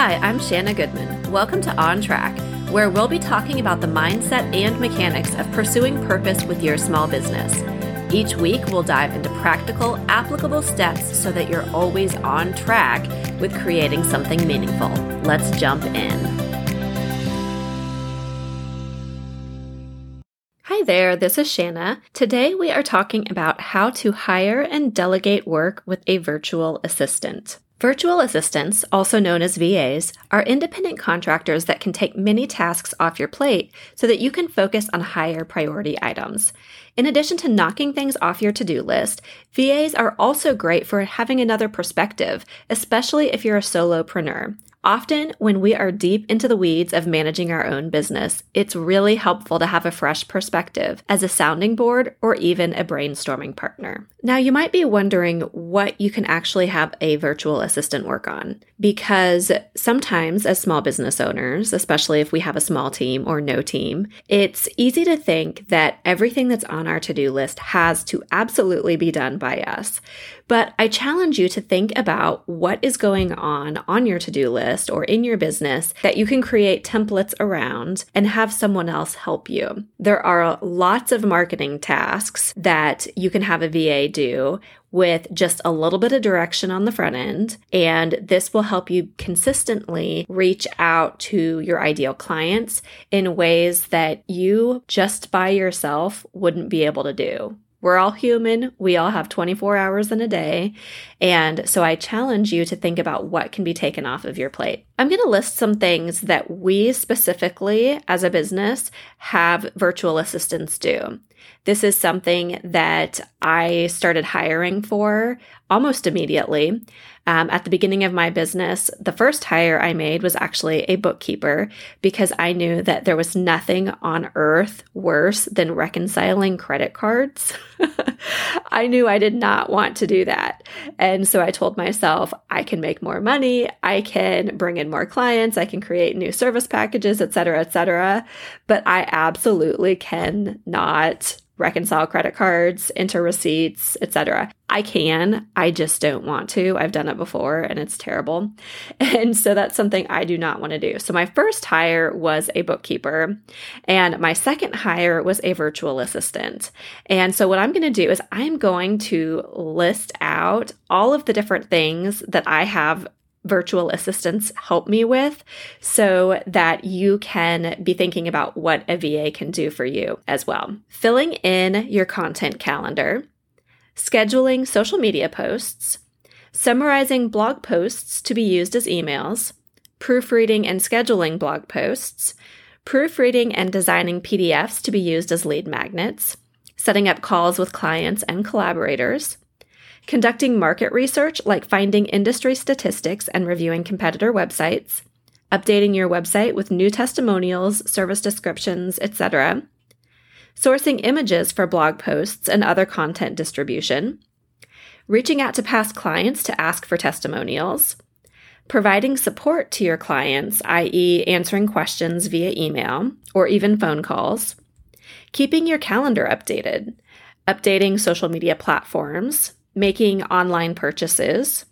Hi, I'm Shanna Goodman. Welcome to On Track, where we'll be talking about the mindset and mechanics of pursuing purpose with your small business. Each week, we'll dive into practical, applicable steps so that you're always on track with creating something meaningful. Let's jump in. Hi there, this is Shanna. Today we are talking about how to hire and delegate work with a virtual assistant. Virtual assistants, also known as VAs, are independent contractors that can take many tasks off your plate so that you can focus on higher priority items. In addition to knocking things off your to do list, VAs are also great for having another perspective, especially if you're a solopreneur. Often, when we are deep into the weeds of managing our own business, it's really helpful to have a fresh perspective as a sounding board or even a brainstorming partner. Now, you might be wondering what you can actually have a virtual assistant work on, because sometimes, as small business owners, especially if we have a small team or no team, it's easy to think that everything that's on our to do list has to absolutely be done by us. But I challenge you to think about what is going on on your to do list or in your business that you can create templates around and have someone else help you. There are lots of marketing tasks that you can have a VA do with just a little bit of direction on the front end. And this will help you consistently reach out to your ideal clients in ways that you just by yourself wouldn't be able to do. We're all human. We all have 24 hours in a day. And so I challenge you to think about what can be taken off of your plate. I'm going to list some things that we specifically as a business have virtual assistants do. This is something that I started hiring for almost immediately. Um, at the beginning of my business, the first hire I made was actually a bookkeeper because I knew that there was nothing on earth worse than reconciling credit cards. I knew I did not want to do that. And so I told myself, I can make more money, I can bring in more clients, I can create new service packages, et cetera, et cetera. But I absolutely cannot reconcile credit cards, enter receipts, etc. I can, I just don't want to. I've done it before and it's terrible. And so that's something I do not want to do. So my first hire was a bookkeeper and my second hire was a virtual assistant. And so what I'm going to do is I'm going to list out all of the different things that I have virtual assistants help me with so that you can be thinking about what a VA can do for you as well. Filling in your content calendar, scheduling social media posts, summarizing blog posts to be used as emails, proofreading and scheduling blog posts, proofreading and designing PDFs to be used as lead magnets, setting up calls with clients and collaborators conducting market research like finding industry statistics and reviewing competitor websites, updating your website with new testimonials, service descriptions, etc., sourcing images for blog posts and other content distribution, reaching out to past clients to ask for testimonials, providing support to your clients, i.e., answering questions via email or even phone calls, keeping your calendar updated, updating social media platforms, making online purchases,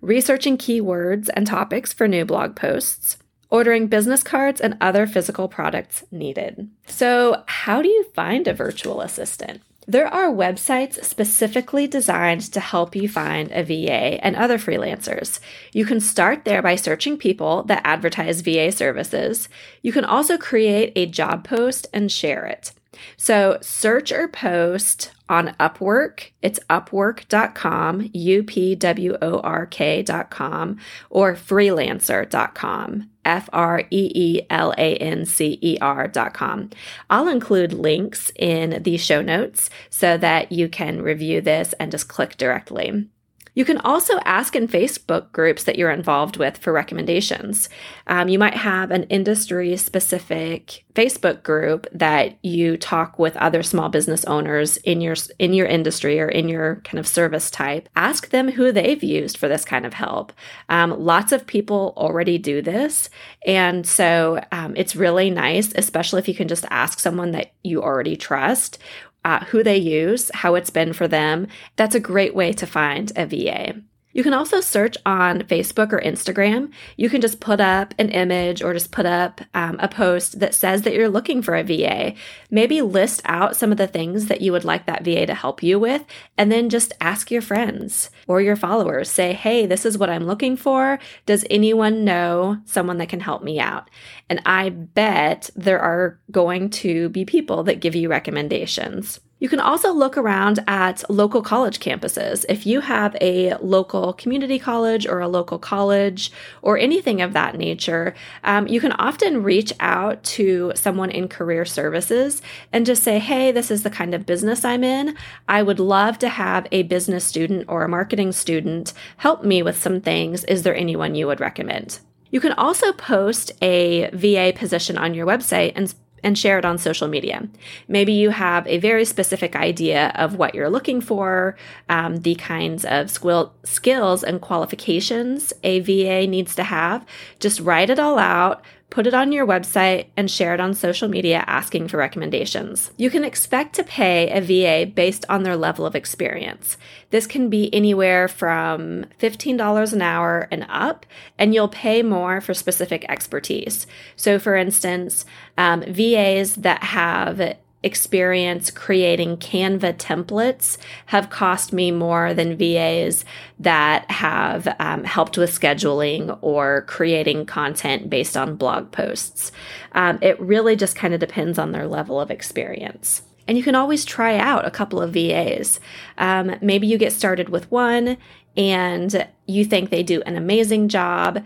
researching keywords and topics for new blog posts, ordering business cards and other physical products needed. So, how do you find a virtual assistant? There are websites specifically designed to help you find a VA and other freelancers. You can start there by searching people that advertise VA services. You can also create a job post and share it. So search or post on Upwork. It's upwork.com, U P W O R K.com, or freelancer.com, F R E E L A N C E R.com. I'll include links in the show notes so that you can review this and just click directly. You can also ask in Facebook groups that you're involved with for recommendations. Um, you might have an industry specific Facebook group that you talk with other small business owners in your in your industry or in your kind of service type. Ask them who they've used for this kind of help. Um, lots of people already do this, and so um, it's really nice, especially if you can just ask someone that you already trust uh, who they use, how it's been for them. That's a great way to find a VA. You can also search on Facebook or Instagram. You can just put up an image or just put up um, a post that says that you're looking for a VA. Maybe list out some of the things that you would like that VA to help you with, and then just ask your friends or your followers. Say, hey, this is what I'm looking for. Does anyone know someone that can help me out? And I bet there are going to be people that give you recommendations. You can also look around at local college campuses. If you have a local community college or a local college or anything of that nature, um, you can often reach out to someone in career services and just say, hey, this is the kind of business I'm in. I would love to have a business student or a marketing student help me with some things. Is there anyone you would recommend? You can also post a VA position on your website and and share it on social media. Maybe you have a very specific idea of what you're looking for, um, the kinds of skill, skills and qualifications a VA needs to have. Just write it all out, put it on your website, and share it on social media asking for recommendations. You can expect to pay a VA based on their level of experience. This can be anywhere from $15 an hour and up, and you'll pay more for specific expertise. So, for instance, um, VAs that have experience creating Canva templates have cost me more than VAs that have um, helped with scheduling or creating content based on blog posts. Um, it really just kind of depends on their level of experience. And you can always try out a couple of VAs. Um, maybe you get started with one and you think they do an amazing job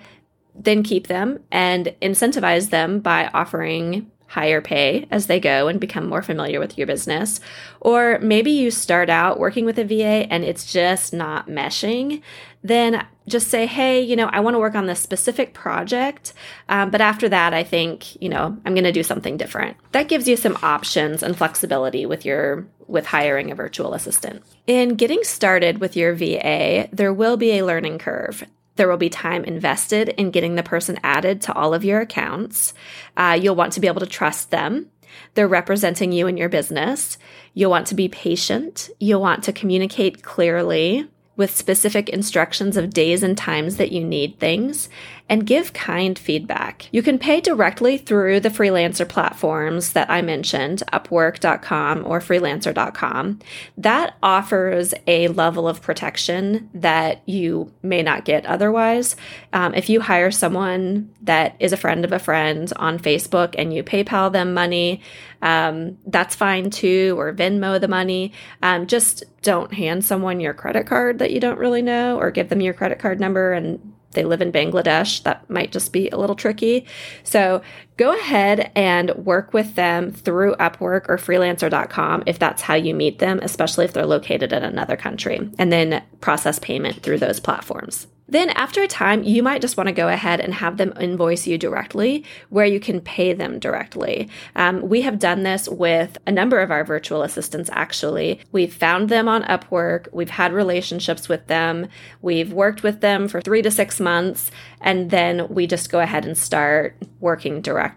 then keep them and incentivize them by offering higher pay as they go and become more familiar with your business. Or maybe you start out working with a VA and it's just not meshing. Then just say, hey, you know, I want to work on this specific project, um, but after that, I think, you know, I'm going to do something different. That gives you some options and flexibility with your with hiring a virtual assistant. In getting started with your VA, there will be a learning curve. There will be time invested in getting the person added to all of your accounts. Uh, you'll want to be able to trust them. They're representing you in your business. You'll want to be patient. You'll want to communicate clearly with specific instructions of days and times that you need things and give kind feedback. You can pay directly through the freelancer platforms that I mentioned, upwork.com or freelancer.com. That offers a level of protection that you may not get otherwise. Um, if you hire someone that is a friend of a friend on Facebook and you PayPal them money, um, that's fine too, or Venmo the money. Um, just don't hand someone your credit card that you don't really know or give them your credit card number and they live in Bangladesh, that might just be a little tricky. So go ahead and work with them through Upwork or freelancer.com if that's how you meet them, especially if they're located in another country, and then process payment through those platforms. Then, after a time, you might just want to go ahead and have them invoice you directly where you can pay them directly. Um, we have done this with a number of our virtual assistants, actually. We've found them on Upwork, we've had relationships with them, we've worked with them for three to six months, and then we just go ahead and start working directly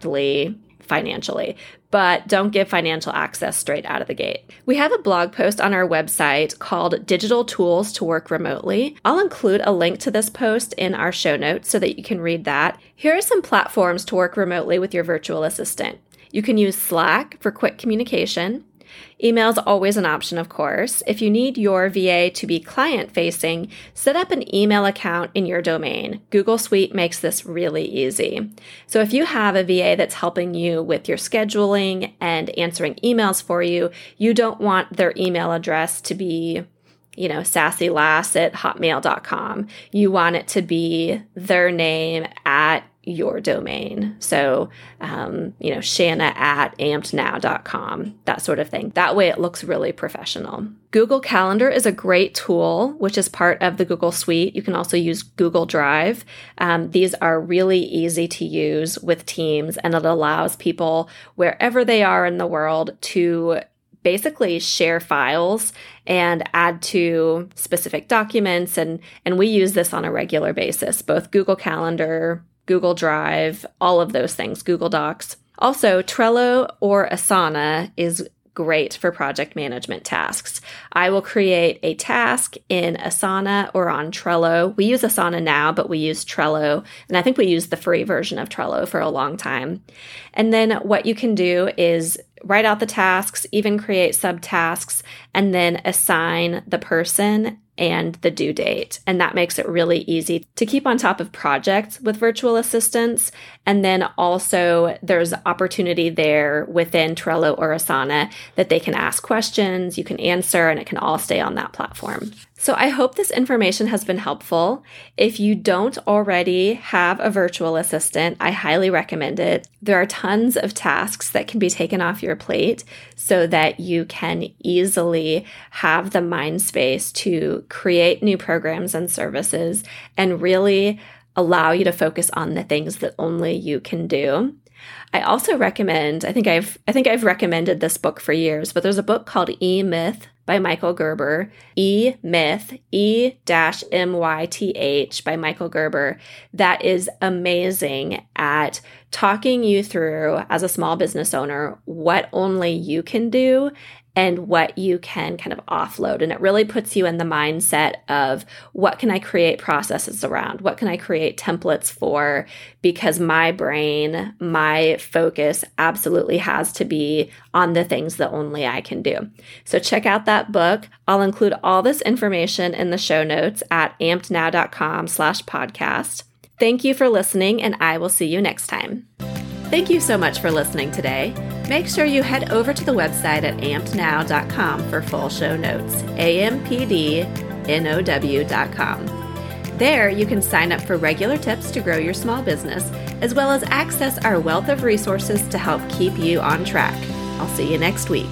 financially, but don't give financial access straight out of the gate. We have a blog post on our website called Digital Tools to Work Remotely. I'll include a link to this post in our show notes so that you can read that. Here are some platforms to work remotely with your virtual assistant. You can use Slack for quick communication. Email is always an option, of course. If you need your VA to be client facing, set up an email account in your domain. Google Suite makes this really easy. So if you have a VA that's helping you with your scheduling and answering emails for you, you don't want their email address to be you know, sassylass at hotmail.com. You want it to be their name at your domain. So, um, you know, Shanna at ampednow.com, that sort of thing. That way it looks really professional. Google Calendar is a great tool, which is part of the Google Suite. You can also use Google Drive. Um, these are really easy to use with Teams, and it allows people wherever they are in the world to basically share files and add to specific documents and and we use this on a regular basis both Google Calendar Google Drive, all of those things, Google Docs. Also, Trello or Asana is great for project management tasks. I will create a task in Asana or on Trello. We use Asana now, but we use Trello, and I think we use the free version of Trello for a long time. And then what you can do is write out the tasks, even create subtasks, and then assign the person and the due date. And that makes it really easy to keep on top of projects with virtual assistants. And then also there's opportunity there within Trello or Asana that they can ask questions, you can answer, and it can all stay on that platform. So I hope this information has been helpful. If you don't already have a virtual assistant, I highly recommend it. There are tons of tasks that can be taken off your plate so that you can easily have the mind space to create new programs and services and really allow you to focus on the things that only you can do. I also recommend, I think I've I think I've recommended this book for years, but there's a book called E Myth by Michael Gerber, E Myth, E M Y T H by Michael Gerber, that is amazing at talking you through as a small business owner what only you can do and what you can kind of offload. And it really puts you in the mindset of what can I create processes around? What can I create templates for? Because my brain, my focus absolutely has to be on the things that only I can do. So check out that book. I'll include all this information in the show notes at ampednow.com slash podcast. Thank you for listening, and I will see you next time. Thank you so much for listening today. Make sure you head over to the website at ampednow.com for full show notes, ampednow.com. There, you can sign up for regular tips to grow your small business, as well as access our wealth of resources to help keep you on track. I'll see you next week.